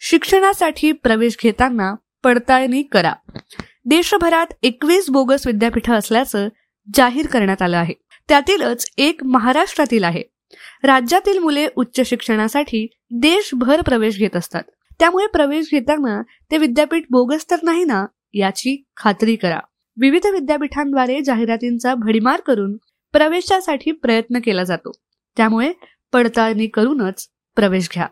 शिक्षणासाठी प्रवेश घेताना पडताळणी करा. देशभरात एकवीस बोगस विद्यापीठ असल्याचं जाहीर करण्यात आलं आहे. त्यातीलच एक महाराष्ट्रातील आहे. राज्यातील मुले उच्च शिक्षणासाठी देशभर प्रवेश घेत असतात. त्यामुळे प्रवेश घेताना ते विद्यापीठ बोगस तर नाही ना याची खात्री करा. विविध विद्यापीठांद्वारे जाहिरातींचा भडीमार करून प्रवेशासाठी प्रयत्न केला जातो. त्यामुळे पडताळणी करूनच प्रवेश घ्या.